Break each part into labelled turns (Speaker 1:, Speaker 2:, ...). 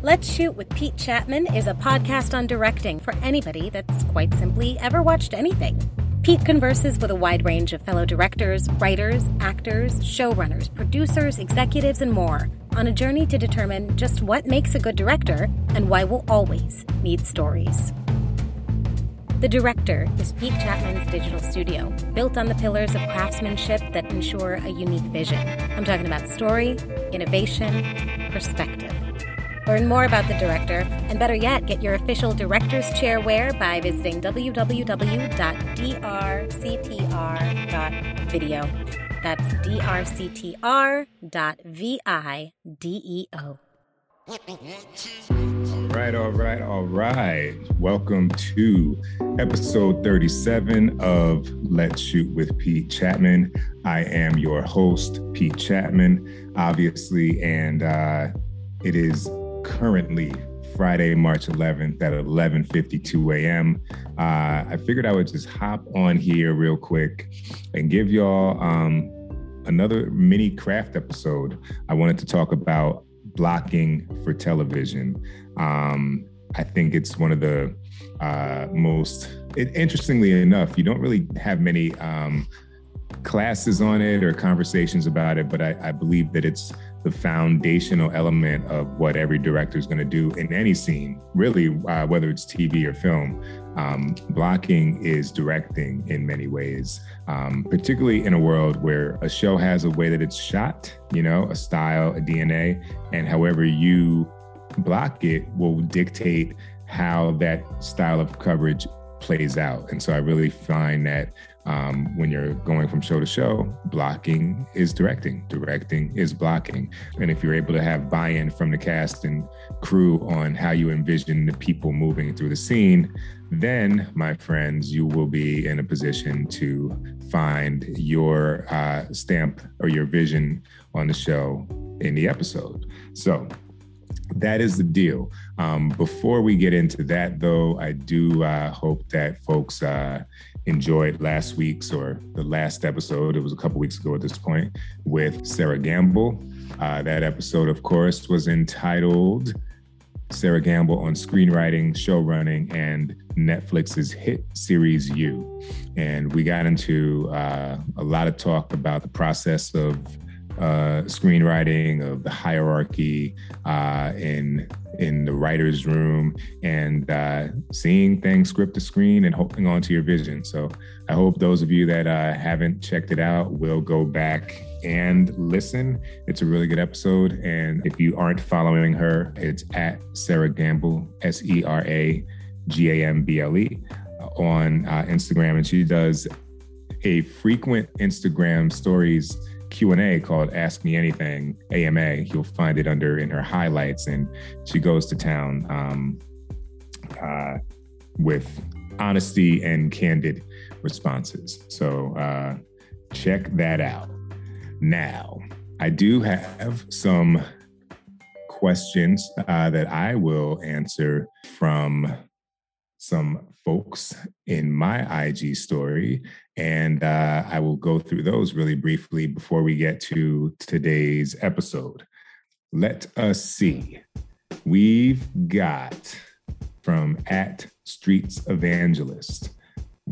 Speaker 1: Let's Shoot with Pete Chapman is a podcast on directing for anybody that's quite simply ever watched anything. Pete converses with a wide range of fellow directors, writers, actors, showrunners, producers, executives, and more on a journey to determine just what makes a good director and why we'll always need stories. The Director is Pete Chapman's digital studio, built on the pillars of craftsmanship that ensure a unique vision. I'm talking about story, innovation, perspective. Learn more about the director, and better yet, get your official director's chair wear by visiting www.drctr.video. That's drctr.video.
Speaker 2: All right, all right, all right. Welcome to episode 37 of Let's Shoot with Pete Chapman. I am your host, Pete Chapman, obviously, and uh, it is currently Friday, March 11th at 11:52 a.m. Uh, I figured I would just hop on here real quick and give y'all um, another mini craft episode. I wanted to talk about blocking for television. Um, I think it's one of the uh, most, it, interestingly enough, you don't really have many um, classes on it or conversations about it, but I, I believe that it's the foundational element of what every director is going to do in any scene, really, uh, whether it's TV or film. Um, blocking is directing in many ways, um, particularly in a world where a show has a way that it's shot, you know, a style, a DNA, and however you block it will dictate how that style of coverage plays out. And so I really find that um, when you're going from show to show, blocking is directing, directing is blocking. And if you're able to have buy in from the cast and crew on how you envision the people moving through the scene, then, my friends, you will be in a position to find your uh, stamp or your vision on the show in the episode. So, that is the deal. Um, before we get into that, though, I do uh, hope that folks uh, enjoyed last week's or the last episode. It was a couple weeks ago at this point with Sera Gamble. Uh, that episode, of course, was entitled Sera Gamble on screenwriting, show running, and Netflix's hit series You. And we got into uh, a lot of talk about the process of uh, screenwriting, of the hierarchy uh, in in the writer's room, and uh, seeing things script to screen and holding on to your vision. So I hope those of you that uh, haven't checked it out will go back and listen. It's a really good episode. And if you aren't following her, it's at Sera Gamble, S E R A G A M B L E, on uh, Instagram, and she does a frequent Instagram stories Q&A called Ask Me Anything AMA. You'll find it under in her highlights and she goes to town um, uh, with honesty and candid responses. So uh, check that out. Now, I do have some questions uh, that I will answer from some folks in my IG story. And uh, I will go through those really briefly before we get to today's episode. Let us see. We've got from at Streets Evangelist.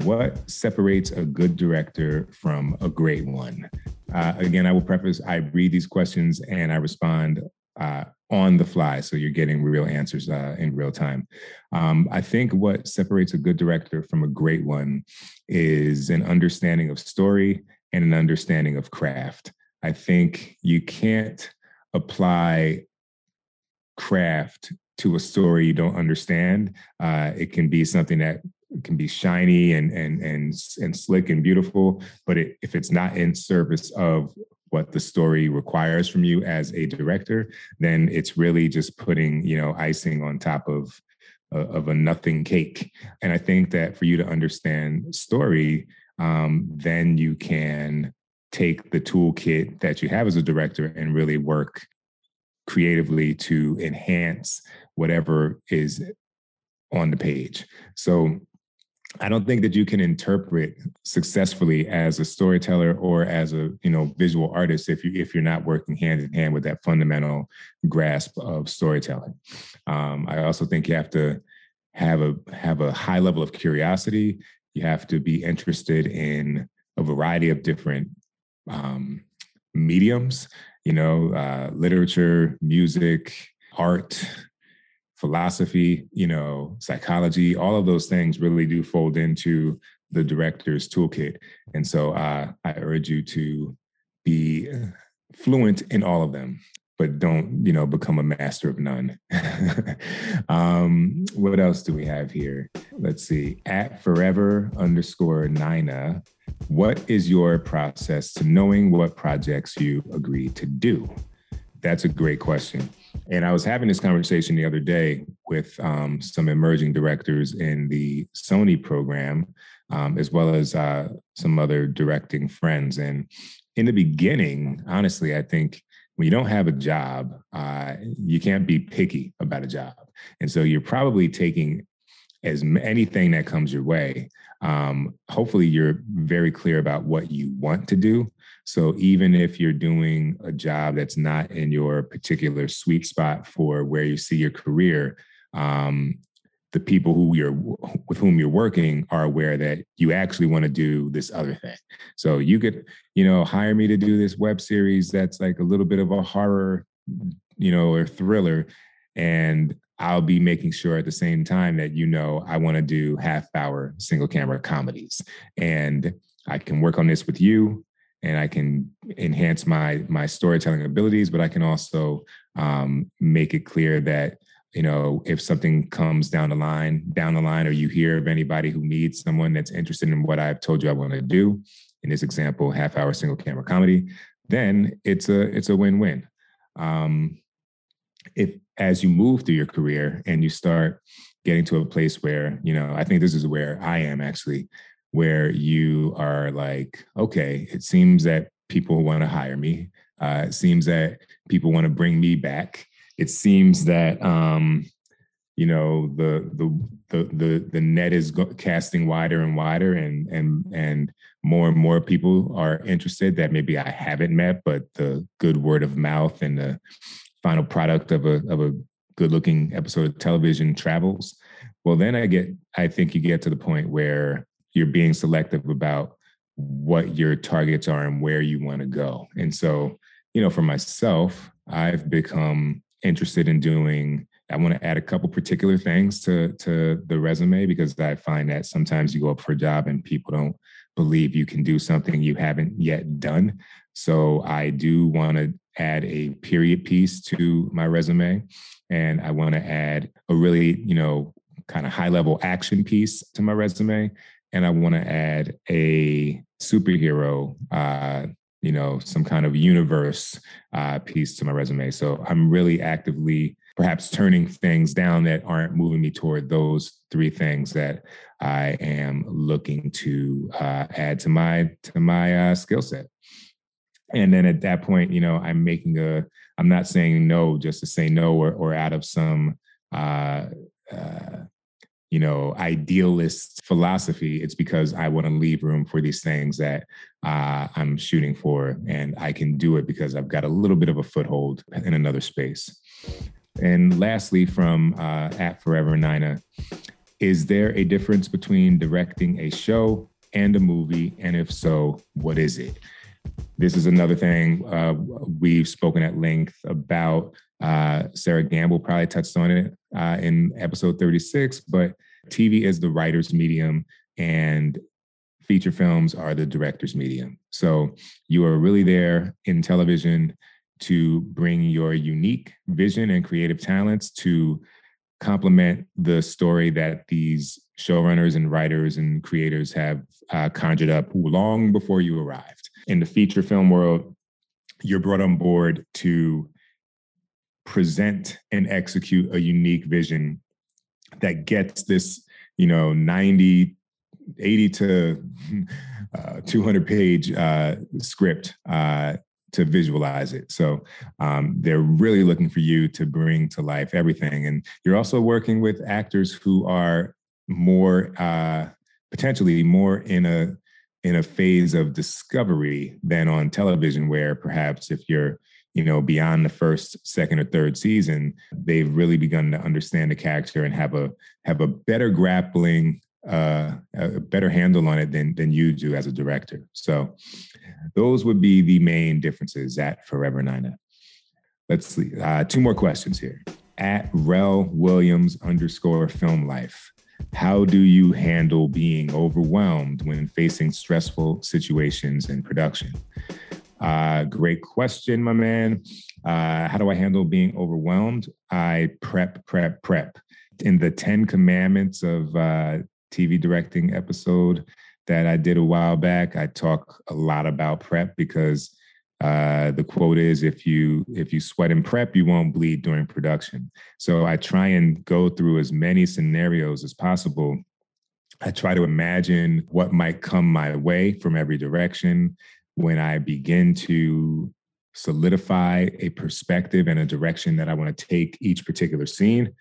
Speaker 2: What separates a good director from a great one? Uh, again, I will preface I read these questions and I respond uh, on the fly. So you're getting real answers uh, in real time. Um, I think what separates a good director from a great one is an understanding of story and an understanding of craft. I think you can't apply craft to a story you don't understand. Uh, it can be something that can be shiny and and and and slick and beautiful, but it, if it's not in service of what the story requires from you as a director, then it's really just putting, you know, icing on top of uh, of a nothing cake. And I think that for you to understand story, um, then you can take the toolkit that you have as a director and really work creatively to enhance whatever is on the page. So I don't think that you can interpret successfully as a storyteller or as a you know visual artist if you if you're not working hand in hand with that fundamental grasp of storytelling. Um, I also think you have to have a have a high level of curiosity. You have to be interested in a variety of different um, mediums. You know, uh, literature, music, art, philosophy, you know, psychology, all of those things really do fold into the director's toolkit. And so uh, I urge you to be fluent in all of them, but don't, you know, become a master of none. um, what else do we have here? Let's see. At forever underscore Nina, what is your process to knowing what projects you agree to do? That's a great question. And I was having this conversation the other day with um, some emerging directors in the Sony program, um, as well as uh, some other directing friends. And in the beginning, honestly, I think when you don't have a job, uh, you can't be picky about a job. And so you're probably taking as anything that comes your way. Um, hopefully, you're very clear about what you want to do so even if you're doing a job that's not in your particular sweet spot for where you see your career, um, the people who you're with whom you're working are aware that you actually want to do this other thing. So you could, you know, hire me to do this web series that's like a little bit of a horror, you know, or thriller, and I'll be making sure at the same time that you know I want to do half hour single camera comedies, and I can work on this with you and I can enhance my my storytelling abilities, but I can also um, make it clear that you know if something comes down the line down the line or you hear of anybody who needs someone that's interested in what I've told you I want to do in this example half hour single camera comedy then it's a it's a win-win. Um, if as you move through your career and you start getting to a place where you know I think this is where I am actually where you are like, okay, it seems that people want to hire me. Uh, it seems that people want to bring me back. It seems that um, you know the the the the, the net is go- casting wider and wider, and and and more and more people are interested that maybe I haven't met, but the good word of mouth and the final product of a of a good looking episode of television travels. Well, then I get I think you get to the point where you're being selective about what your targets are and where you want to go. And so, you know, for myself, I've become interested in doing I want to add a couple particular things to to the resume because I find that sometimes you go up for a job and people don't believe you can do something you haven't yet done. So I do want to add a period piece to my resume and I want to add a really, you know, kind of high level action piece to my resume and I want to add a superhero, uh, you know, some kind of universe uh, piece to my resume. So I'm really actively perhaps turning things down that aren't moving me toward those three things that I am looking to uh, add to my to my uh, skill set. And then at that point, you know, I'm making a. I'm not saying no just to say no or or out of some uh, uh, you know, idealist philosophy. It's because I want to leave room for these things that uh, I'm shooting for, and I can do it because I've got a little bit of a foothold in another space. And lastly, from uh, at Forever Nina, is there a difference between directing a show and a movie? And if so, what is it? This is another thing uh, we've spoken at length about uh, Sera Gamble probably touched on it uh, in episode 36, but TV is the writer's medium and feature films are the director's medium. So you are really there in television to bring your unique vision and creative talents to complement the story that these showrunners and writers and creators have uh, conjured up long before you arrived. In the feature film world, you're brought on board to present and execute a unique vision that gets this, you know, 90, 80 to uh, 200 page uh, script uh, to visualize it. So um, they're really looking for you to bring to life everything. And you're also working with actors who are more uh, potentially more in a in a phase of discovery than on television, where perhaps if you're you know beyond the first, second, or third season, they've really begun to understand the character and have a have a better grappling uh, a better handle on it than than you do as a director. So those would be the main differences at Forever Nina. Let's see. Uh, two more questions here. At Rel Williams underscore film life. How do you handle being overwhelmed when facing stressful situations in production? Uh, great question, my man. Uh, how do I handle being overwhelmed? I prep, prep, prep. In the 10 commandments of uh, TV directing episode that I did a while back, I talk a lot about prep because uh, the quote is if you if you sweat and prep you won't bleed during production. So i try and go through as many scenarios as possible. I try to imagine what might come my way from every direction. When i begin to solidify a perspective and a direction that i want to take each particular scene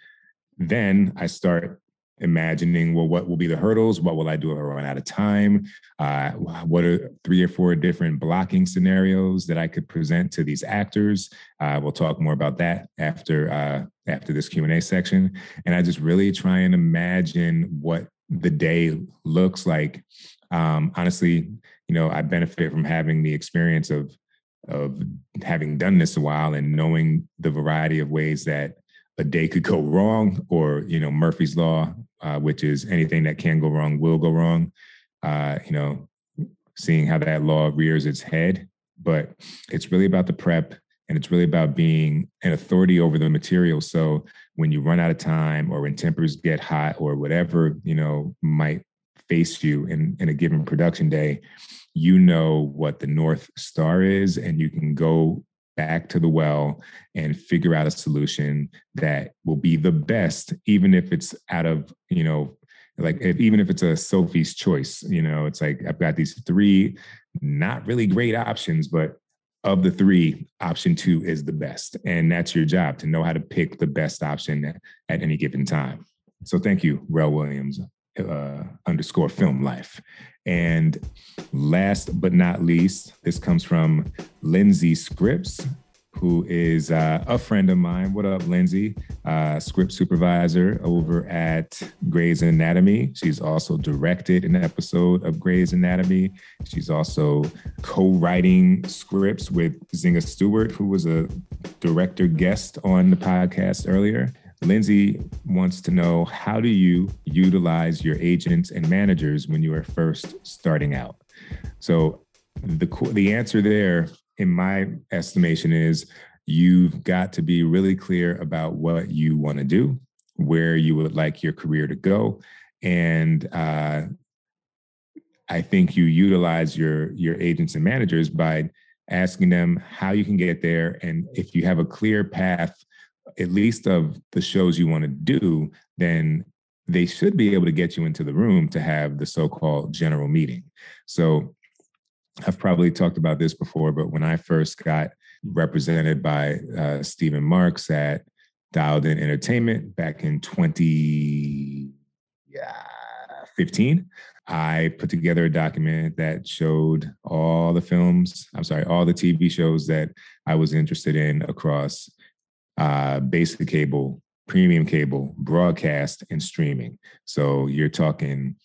Speaker 2: then i start imagining well what will be the hurdles? What will i do if i run out of time? Uh, what are three or four different blocking scenarios that i could present to these actors? Uh, we'll talk more about that after uh, after this q&a section. And i just really try and imagine what the day looks like. Um, honestly you know i benefit from having the experience of of having done this a while and knowing the variety of ways that a day could go wrong, or you know Murphy's law, uh, which is anything that can go wrong will go wrong. Uh, you know, seeing how that law rears its head, but it's really about the prep, and it's really about being an authority over the material. So when you run out of time, or when tempers get hot, or whatever you know might face you in in a given production day, you know what the north star is, and you can go back to the well and figure out a solution that will be the best even if it's out of you know like if, even if it's a sophie's choice you know it's like i've got these three not really great options but of the three option two is the best. And that's your job to know how to pick the best option at, any given time. So thank you rel williams uh, underscore film life and last but not least, this comes from Lindsay Scripps, who is uh, a friend of mine. What up, Lindsay? Uh, script supervisor over at Grey's Anatomy. She's also directed an episode of Grey's Anatomy. She's also co writing scripts with Zinga Stewart, who was a director guest on the podcast earlier. Lindsay wants to know how do you utilize your agents and managers when you are first starting out? So the the answer there in my estimation is you've got to be really clear about what you want to do, where you would like your career to go, and uh, I think you utilize your your agents and managers by asking them how you can get there, and if you have a clear path at least of the shows you want to do, then they should be able to get you into the room to have the so-called general meeting. So I've probably talked about this before, but when I first got represented by uh, Stephen Marks at Dialed In Entertainment back in 2015, I put together a document that showed all the films, I'm sorry, all the TV shows that I was interested in across uh, basic cable, premium cable, broadcast, and streaming. So you're talking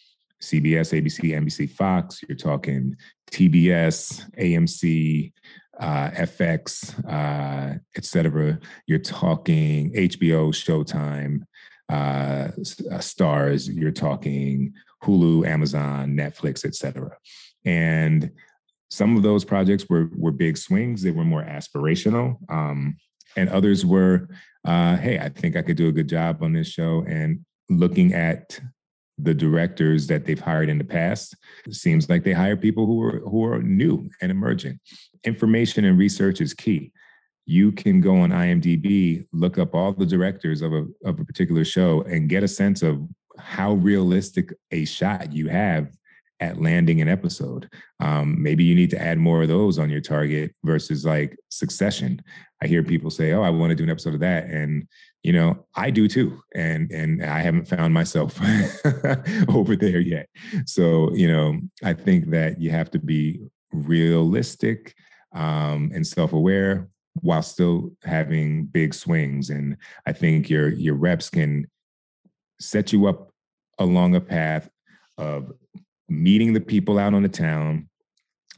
Speaker 2: CBS, ABC, NBC, Fox. You're talking TBS, AMC, uh, FX, uh, etc. You're talking HBO, Showtime, uh, uh, Starz. You're talking Hulu, Amazon, Netflix, etc. And some of those projects were were big swings. They were more aspirational. Um, and others were, uh, hey, I think I could do a good job on this show. And looking at the directors that they've hired in the past, it seems like they hire people who are who are new and emerging. Information and research is key. You can go on IMDb, look up all the directors of a of a particular show, and get a sense of how realistic a shot you have at landing an episode. Um, maybe you need to add more of those on your target versus like Succession. I hear people say, "Oh, I want to do an episode of that," and you know, I do too, and and I haven't found myself over there yet. So you know, I think that you have to be realistic um, and self-aware while still having big swings. And I think your your reps can set you up along a path of meeting the people out on the town,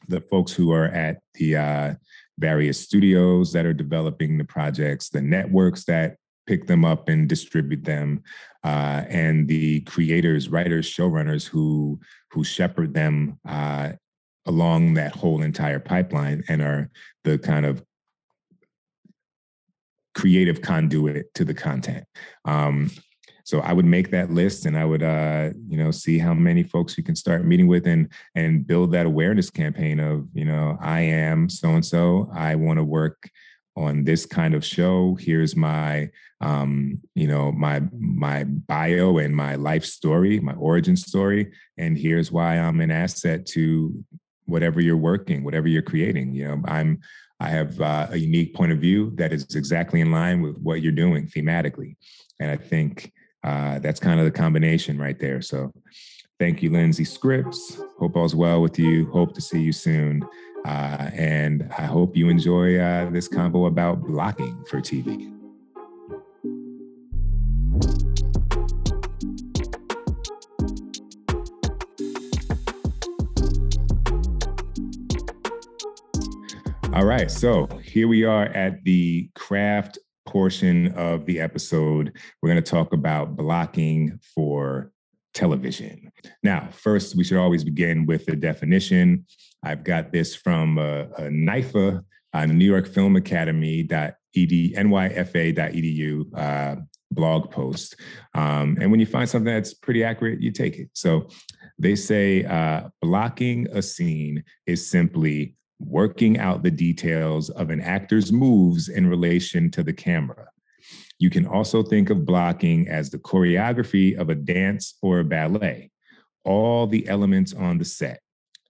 Speaker 2: the folks who are at the uh, various studios that are developing the projects, the networks that pick them up and distribute them, uh, and the creators, writers, showrunners who who shepherd them uh, along that whole entire pipeline and are the kind of creative conduit to the content. Um, so I would make that list and I would uh, you know see how many folks you can start meeting with and and build that awareness campaign of you know I am so and so I want to work on this kind of show. Here's my um, you know my my bio and my life story my origin story and here's why i'm an asset to whatever you're working whatever you're creating. You know i'm i have uh, a unique point of view that is exactly in line with what you're doing thematically. And i think uh, that's kind of the combination right there. So thank you lindsay scripps. Hope all's well with you. Hope to see you soon. Uh, and I hope you enjoy uh, this combo about blocking for TV. All right, so here we are at the craft portion of the episode. We're going to talk about blocking for television. Now, first, we should always begin with the definition. I've got this from uh, a NYFA, uh, New York Film Academy ed, nyfa.edu uh, blog post. Um, and when you find something that's pretty accurate, you take it. So they say uh, blocking a scene is simply working out the details of an actor's moves in relation to the camera. You can also think of blocking as the choreography of a dance or a ballet. All the elements on the set,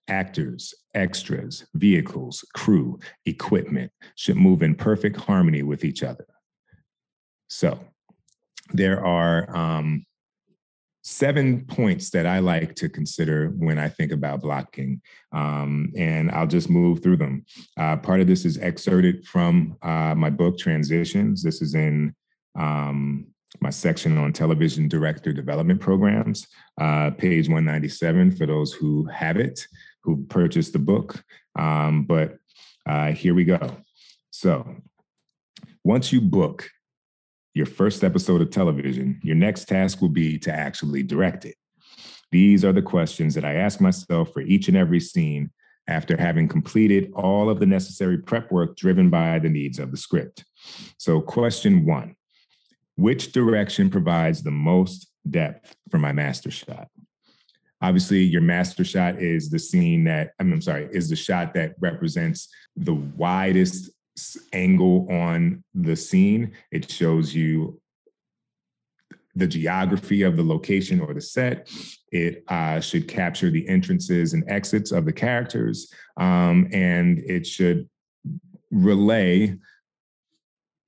Speaker 2: actors, extras, vehicles, crew, equipment should move in perfect harmony with each other. So there are um, seven points that I like to consider when I think about blocking, um, and I'll just move through them. Uh, part of this is excerpted from uh, my book, Transitions. This is in um, my section on television director development programs, uh, page 197 for those who have it who purchased the book. Um, but uh, here we go. So, once you book your first episode of television, your next task will be to actually direct it. These are the questions that I ask myself for each and every scene after having completed all of the necessary prep work driven by the needs of the script. So, question one Which direction provides the most depth for my master shot? Obviously, your master shot is the scene that, I mean, I'm sorry, is the shot that represents the widest angle on the scene. It shows you the geography of the location or the set. It uh, should capture the entrances and exits of the characters. Um, and it should relay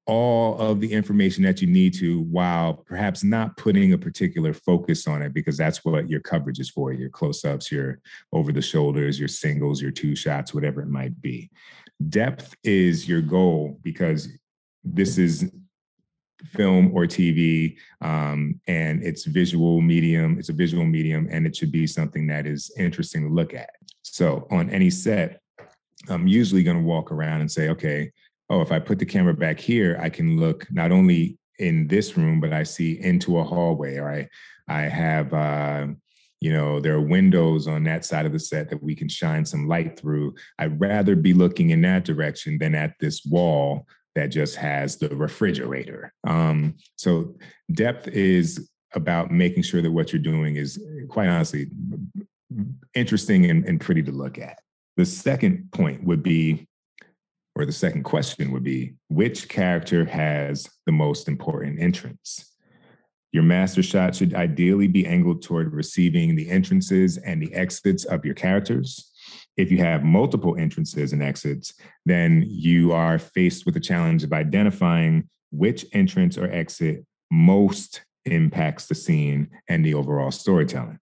Speaker 2: all of the information that you need to while perhaps not putting a particular focus on it because that's what your coverage is for your close-ups your over the shoulders your singles your two shots whatever it might be depth is your goal because this is film or tv um, and it's visual medium it's a visual medium and it should be something that is interesting to look at. So on any set i'm usually going to walk around and say okay oh, if I put the camera back here, I can look not only in this room, but I see into a hallway, or I, I have, uh, you know, there are windows on that side of the set that we can shine some light through. I'd rather be looking in that direction than at this wall that just has the refrigerator. Um, so depth is about making sure that what you're doing is quite honestly interesting and, and pretty to look at. The second point would be or the second question would be which character has the most important entrance? Your master shot should ideally be angled toward receiving the entrances and the exits of your characters. If you have multiple entrances and exits, then you are faced with the challenge of identifying which entrance or exit most impacts the scene and the overall storytelling.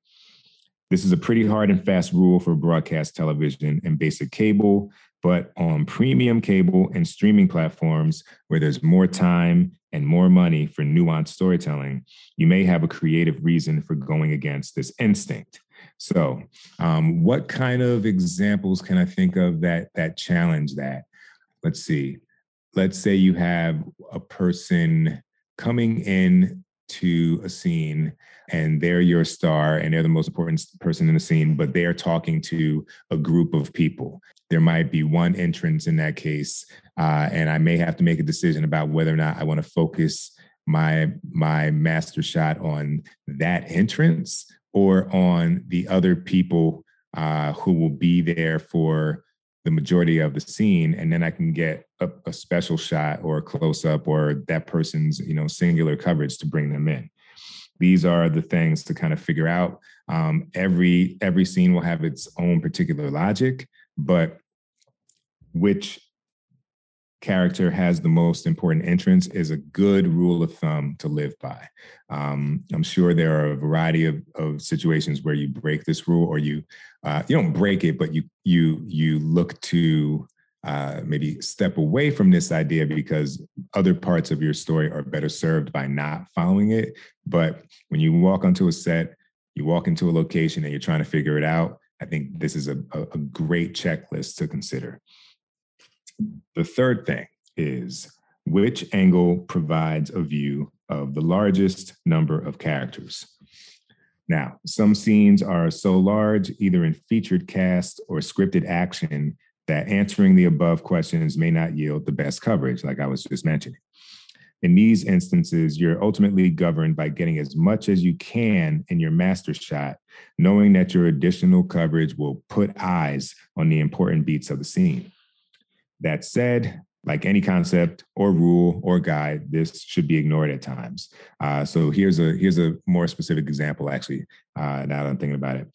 Speaker 2: This is a pretty hard and fast rule for broadcast television and basic cable, but on premium cable and streaming platforms where there's more time and more money for nuanced storytelling, you may have a creative reason for going against this instinct. So, um, what kind of examples can I think of that that challenge that? Let's see. Let's say you have a person coming in to a scene and they're your star and they're the most important person in the scene, but they're talking to a group of people. There might be one entrance in that case, uh, and I may have to make a decision about whether or not I want to focus my my master shot on that entrance or on the other people uh, who will be there for the majority of the scene and then i can get a, a special shot or a close up or that person's you know singular coverage to bring them in. These are the things to kind of figure out. Um, every every scene will have its own particular logic but which character has the most important entrance is a good rule of thumb to live by. Um, I'm sure there are a variety of, of situations where you break this rule or you uh, you don't break it, but you you you look to uh, maybe step away from this idea because other parts of your story are better served by not following it. But when you walk onto a set, you walk into a location and you're trying to figure it out, I think this is a, a, a great checklist to consider. The third thing is which angle provides a view of the largest number of characters. Now, some scenes are so large, either in featured cast or scripted action, that answering the above questions may not yield the best coverage, like I was just mentioning. In these instances, you're ultimately governed by getting as much as you can in your master shot, knowing that your additional coverage will put eyes on the important beats of the scene. That said, like any concept or rule or guide, this should be ignored at times. Uh, so here's a here's a more specific example, actually. Uh, now that I'm thinking about it,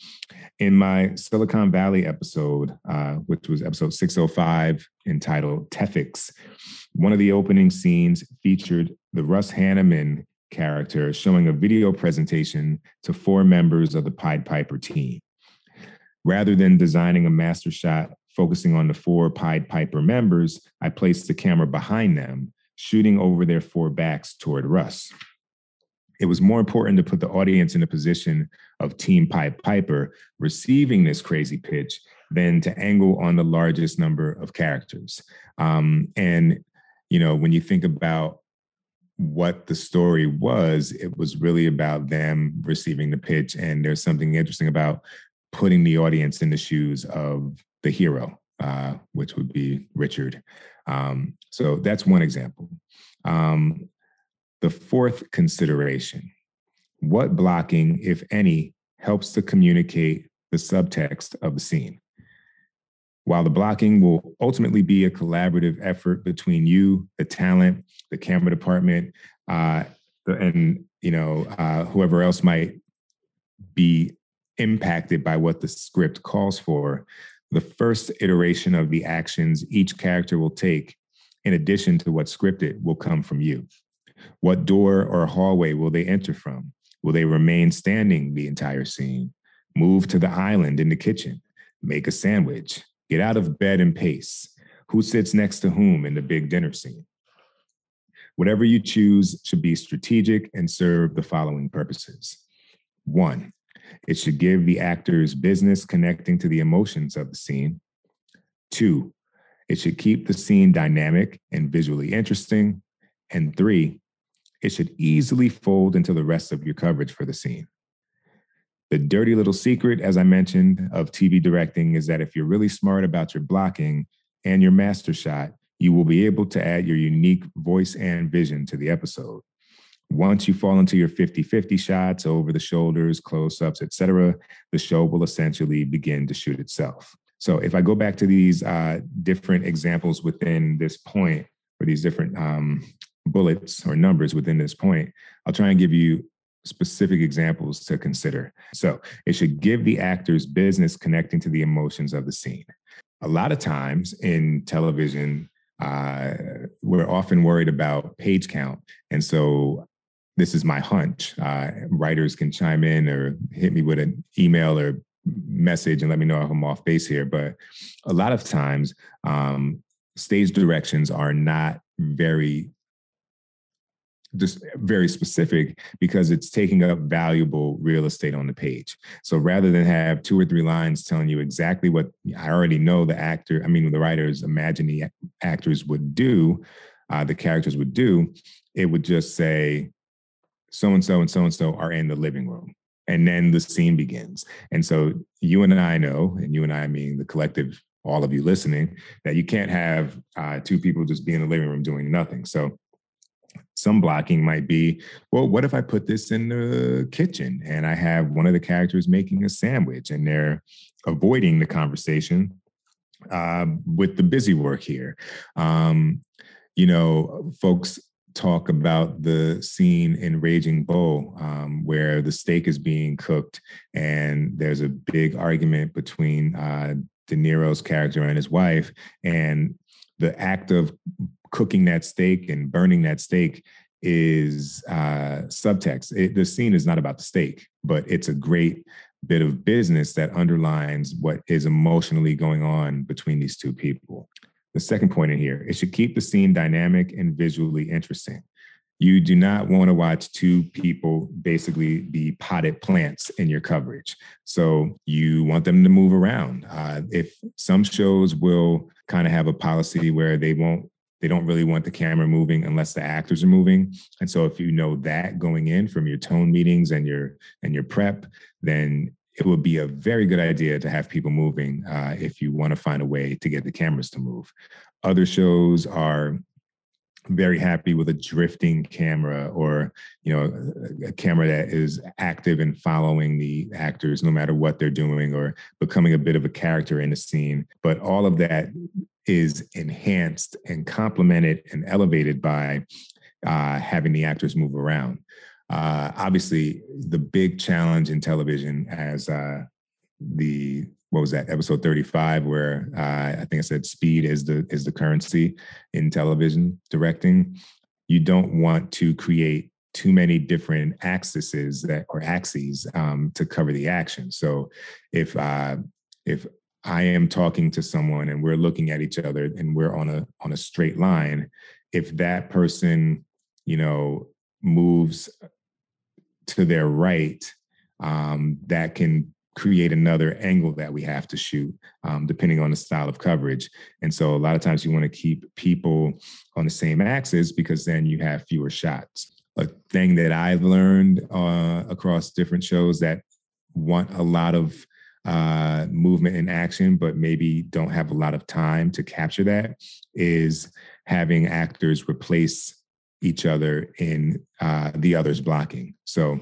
Speaker 2: in my Silicon Valley episode, uh, which was episode 605, entitled "Tethics," one of the opening scenes featured the Russ Hanneman character showing a video presentation to four members of the Pied Piper team. Rather than designing a master shot focusing on the four Pied Piper members, I placed the camera behind them, shooting over their four backs toward Russ. It was more important to put the audience in a position of Team Pied Piper receiving this crazy pitch than to angle on the largest number of characters. Um, and, you know, when you think about what the story was, it was really about them receiving the pitch. And there's something interesting about putting the audience in the shoes of the hero, uh, which would be Richard. Um, so that's one example. Um, the fourth consideration what blocking, if any, helps to communicate the subtext of the scene? While the blocking will ultimately be a collaborative effort between you, the talent, the camera department, uh, and you know uh, whoever else might be impacted by what the script calls for, the first iteration of the actions each character will take, in addition to what's scripted, will come from you. What door or hallway will they enter from? Will they remain standing the entire scene? Move to the island in the kitchen? Make a sandwich? Get out of bed and pace? Who sits next to whom in the big dinner scene? Whatever you choose should be strategic and serve the following purposes. One, it should give the actors business connecting to the emotions of the scene. Two, it should keep the scene dynamic and visually interesting. And three, it should easily fold into the rest of your coverage for the scene. The dirty little secret, as I mentioned, of TV directing is that if you're really smart about your blocking and your master shot, you will be able to add your unique voice and vision to the episode. Once you fall into your 50 50 shots over the shoulders, close ups, etc., the show will essentially begin to shoot itself. So, if I go back to these uh, different examples within this point, or these different um, bullets or numbers within this point, I'll try and give you specific examples to consider. So it should give the actors business connecting to the emotions of the scene. A lot of times in television, uh, we're often worried about page count. And so this is my hunch. Uh, writers can chime in or hit me with an email or message and let me know if I'm off base here. But a lot of times, um, stage directions are not very just very specific because it's taking up valuable real estate on the page. So rather than have two or three lines telling you exactly what I already know the actor, I mean, the writers imagine the actors would do, uh, the characters would do, it would just say, so and so and so and so are in the living room. And then the scene begins. And so you and I know, and you and I mean the collective, all of you listening, that you can't have uh, two people just be in the living room doing nothing. So some blocking might be well what if i put this in the kitchen and i have one of the characters making a sandwich and they're avoiding the conversation uh, with the busy work here um, you know folks talk about the scene in raging bull um, where the steak is being cooked and there's a big argument between uh, de niro's character and his wife and the act of cooking that steak and burning that steak is uh, subtext. It, the scene is not about the steak, but it's a great bit of business that underlines what is emotionally going on between these two people. The second point in here, it should keep the scene dynamic and visually interesting. You do not want to watch two people basically be potted plants in your coverage. So you want them to move around. Uh, if some shows will kind of have a policy where they won't they don't really want the camera moving unless the actors are moving and so if you know that going in from your tone meetings and your and your prep then it would be a very good idea to have people moving uh, if you want to find a way to get the cameras to move other shows are very happy with a drifting camera or you know a camera that is active and following the actors no matter what they're doing or becoming a bit of a character in the scene but all of that is enhanced and complemented and elevated by uh, having the actors move around. Uh, obviously, the big challenge in television, as uh, the what was that episode 35 where uh, i think i said speed is the is the currency in television directing. You don't want to create too many different axes that or axes um, to cover the action. So if uh, if I am talking to someone and we're looking at each other and we're on a on a straight line, if that person, you know, moves to their right, um, that can create another angle that we have to shoot, um, depending on the style of coverage. And so a lot of times you want to keep people on the same axis because then you have fewer shots. A thing that I've learned uh, across different shows that want a lot of uh, movement and action, but maybe don't have a lot of time to capture that, is having actors replace each other in uh, the other's blocking. So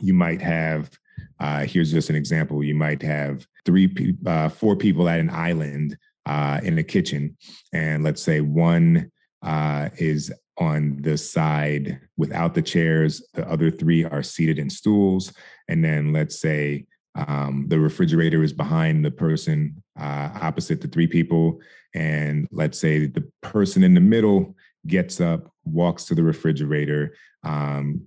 Speaker 2: you might have, uh, here's just an example, you might have three, uh, four people at an island uh, in a kitchen, and let's say one uh, is on the side without the chairs, the other three are seated in stools, and then let's say um, the refrigerator is behind the person uh, opposite the three people. And let's say the person in the middle gets up, walks to the refrigerator, um,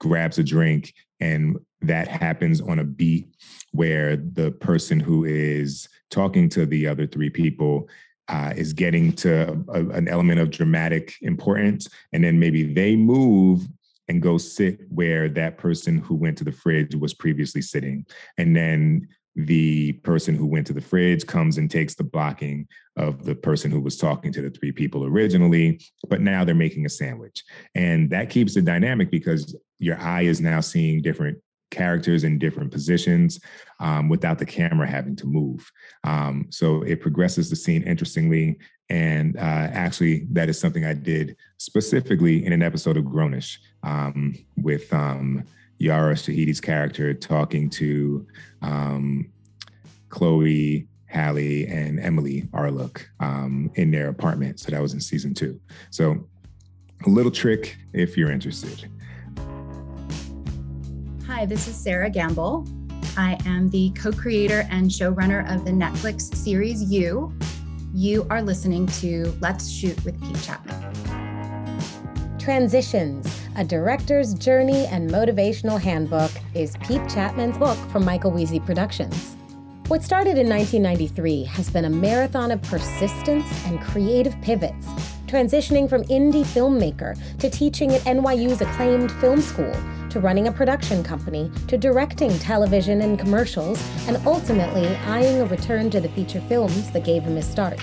Speaker 2: grabs a drink, and that happens on a beat where the person who is talking to the other three people uh, is getting to a, an element of dramatic importance. And then maybe they move and go sit where that person who went to the fridge was previously sitting. And then the person who went to the fridge comes and takes the blocking of the person who was talking to the three people originally, but now they're making a sandwich. And that keeps the dynamic because your eye is now seeing different characters in different positions um, without the camera having to move. Um, so it progresses the scene interestingly. And uh, actually, that is something I did specifically in an episode of Grownish um, with um, Yara Shahidi's character talking to um, Chloe, Halle, and Emily Arlook um, in their apartment. So that was in season two. So a little trick if you're interested.
Speaker 3: Hi, this is Sera Gamble. I am the co creator and showrunner of the Netflix series You. You are listening to Let's Shoot with Pete Chapman.
Speaker 1: Transitions, a director's journey and motivational handbook, is Pete Chapman's book from Michael Wiese Productions. What started in 1993 has been a marathon of persistence and creative pivots, transitioning from indie filmmaker to teaching at NYU's acclaimed film school to running a production company, to directing television and commercials, and ultimately eyeing a return to the feature films that gave him his start.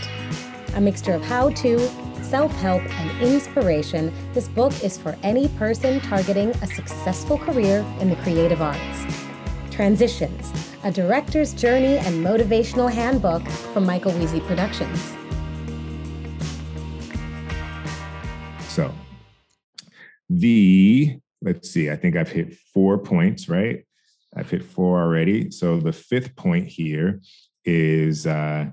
Speaker 1: A mixture of how to, self help, and inspiration, this book is for any person targeting a successful career in the creative arts. Transitions, a director's journey and motivational handbook from Michael Wiese Productions.
Speaker 2: So, the let's see, I think I've hit four points, right? I've hit four already. So the fifth point here is uh,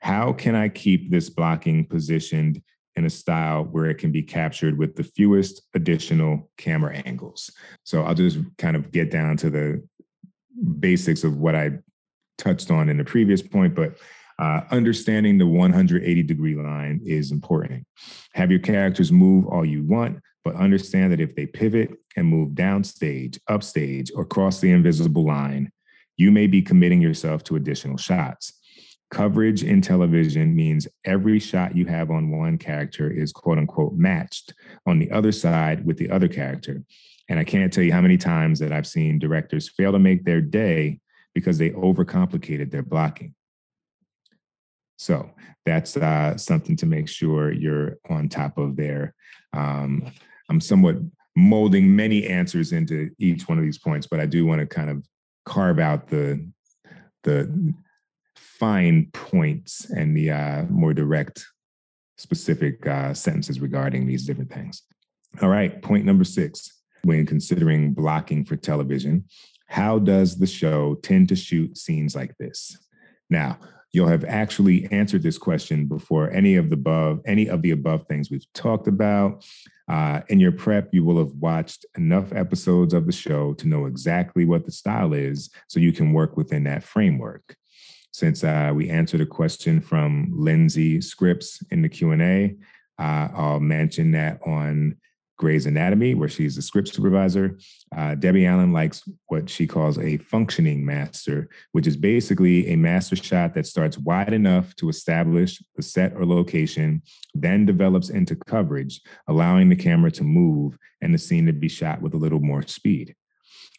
Speaker 2: how can I keep this blocking positioned in a style where it can be captured with the fewest additional camera angles? So I'll just kind of get down to the basics of what I touched on in the previous point, but uh, understanding the 180 degree line is important. Have your characters move all you want, but understand that if they pivot and move downstage, upstage, or cross the invisible line, you may be committing yourself to additional shots. Coverage in television means every shot you have on one character is quote unquote matched on the other side with the other character. And I can't tell you how many times that I've seen directors fail to make their day because they overcomplicated their blocking. So that's uh, something to make sure you're on top of there. Um, I'm somewhat molding many answers into each one of these points, but I do want to kind of carve out the the fine points and the uh, more direct, specific uh, sentences regarding these different things. All right, point number six. When considering blocking for television, how does the show tend to shoot scenes like this? Now, you'll have actually answered this question before any of the above any of the above things we've talked about uh, in your prep you will have watched enough episodes of the show to know exactly what the style is so you can work within that framework since uh, we answered a question from lindsay scripps in the q&a uh, i'll mention that on Grey's Anatomy, where she's a script supervisor. Uh, Debbie Allen likes what she calls a functioning master, which is basically a master shot that starts wide enough to establish the set or location, then develops into coverage, allowing the camera to move and the scene to be shot with a little more speed.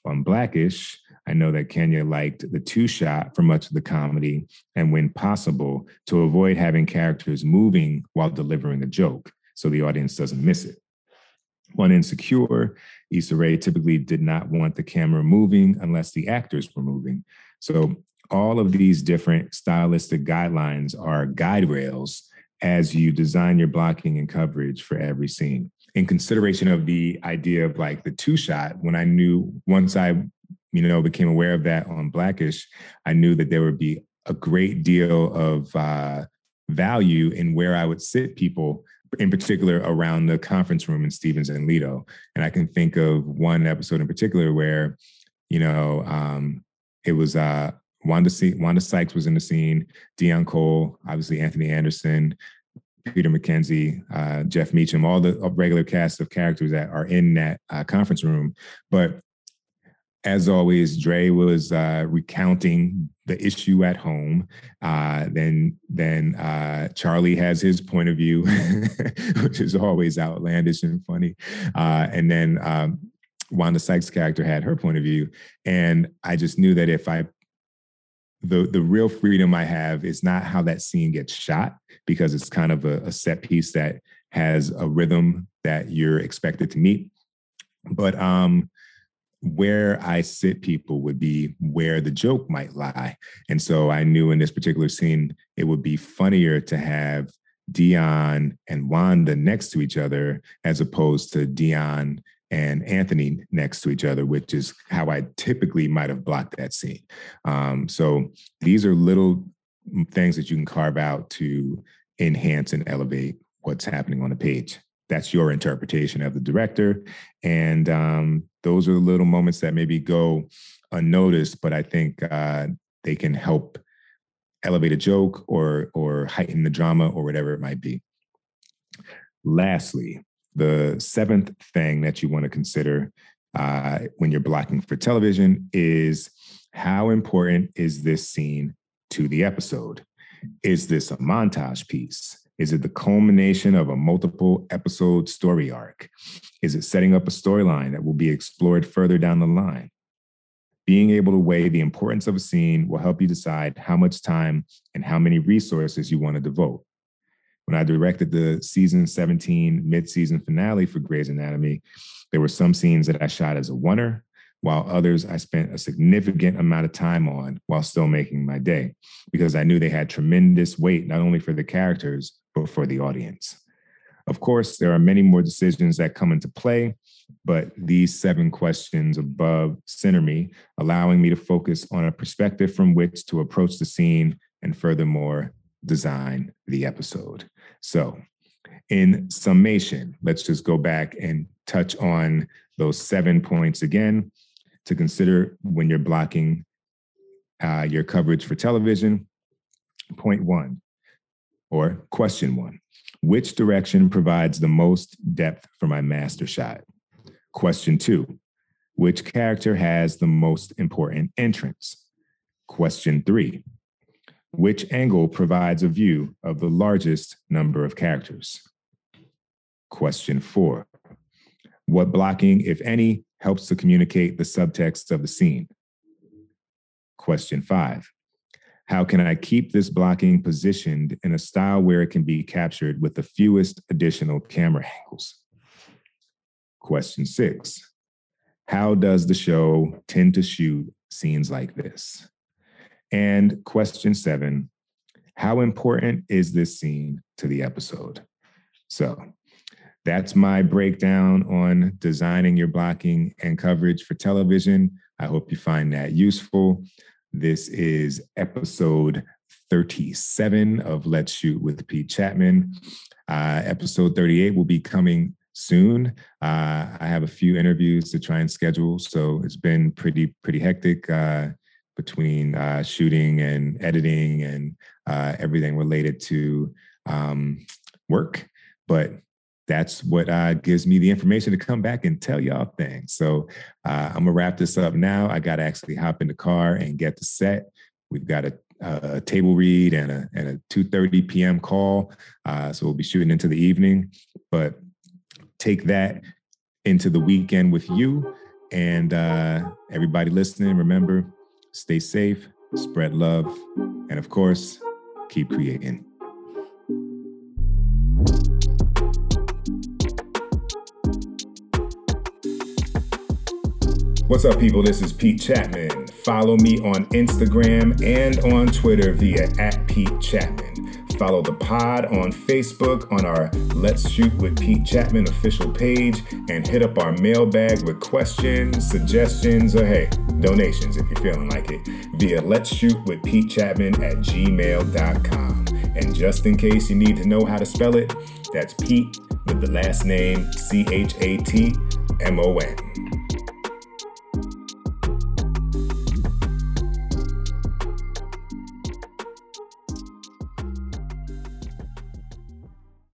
Speaker 2: On Blackish, I know that Kenya liked the two shot for much of the comedy, and when possible, to avoid having characters moving while delivering a joke so the audience doesn't miss it. On Insecure, Issa Rae typically did not want the camera moving unless the actors were moving. So all of these different stylistic guidelines are guide rails as you design your blocking and coverage for every scene. In consideration of the idea of like the two shot, when I knew once I, you know, became aware of that on Blackish, I knew that there would be a great deal of uh, value in where I would sit people in particular around the conference room in Stevens and Lido. And I can think of one episode in particular where, you know, um, it was uh, Wanda, C- Wanda Sykes was in the scene, Deon Cole, obviously Anthony Anderson, Peter Mackenzie, uh, Jeff Meacham, all the regular cast of characters that are in that uh, conference room. But as always, Dre was uh, recounting the issue at home. Uh, then, then uh, Charlie has his point of view, which is always outlandish and funny. Uh, and then um, Wanda Sykes' character had her point of view, and I just knew that if I the the real freedom I have is not how that scene gets shot because it's kind of a, a set piece that has a rhythm that you're expected to meet, but um, where I sit people would be where the joke might lie. And so I knew in this particular scene, it would be funnier to have Deon and Wanda next to each other as opposed to Deon and Anthony next to each other, which is how I typically might have blocked that scene. Um, so these are little things that you can carve out to enhance and elevate what's happening on the page. That's your interpretation of the director. And um, those are the little moments that maybe go unnoticed, but I think uh, they can help elevate a joke or or heighten the drama or whatever it might be. Lastly, the seventh thing that you want to consider uh, when you're blocking for television is how important is this scene to the episode? Is this a montage piece? Is it the culmination of a multiple episode story arc? Is it setting up a storyline that will be explored further down the line? Being able to weigh the importance of a scene will help you decide how much time and how many resources you want to devote. When I directed the season 17 mid-season finale for Grey's Anatomy, there were some scenes that I shot as a oneer, while others I spent a significant amount of time on while still making my day, because I knew they had tremendous weight, not only for the characters, but for the audience. Of course, there are many more decisions that come into play, but these seven questions above center me, allowing me to focus on a perspective from which to approach the scene and furthermore design the episode. So, in summation, let's just go back and touch on those seven points again to consider when you're blocking uh, your coverage for television. Point one, or question one Which direction provides the most depth for my master shot? Question two Which character has the most important entrance? Question three Which angle provides a view of the largest number of characters? Question four What blocking, if any, helps to communicate the subtext of the scene? Question five How can I keep this blocking positioned in a style where it can be captured with the fewest additional camera angles? Question six How does the show tend to shoot scenes like this? And question seven How important is this scene to the episode? So that's my breakdown on designing your blocking and coverage for television. I hope you find that useful. This is episode 37 of Let's Shoot with Pete Chatmon. Uh, episode 38 will be coming soon. Uh, I have a few interviews to try and schedule, so it's been pretty pretty hectic uh, between uh, shooting and editing and uh, everything related to um, work. But that's what uh, gives me the information to come back and tell y'all things. So uh, I'm gonna wrap this up now. I got to actually hop in the car and get the set. We've got a, a table read and a and a 2:30 p.m. call, uh, so we'll be shooting into the evening. But take that into the weekend with you. And uh, everybody listening, remember, stay safe, spread love, and of course, keep creating. What's up, people? This is Pete Chatmon. Follow me on Instagram and on Twitter via at Pete Chatmon. Follow the pod on Facebook on our Let's Shoot with Pete Chatmon official page and hit up our mailbag with questions, suggestions, or hey, donations if you're feeling like it via Let's Shoot with Pete Chatmon at gmail.com. And just in case you need to know how to spell it, that's Pete with the last name C H A T M O N.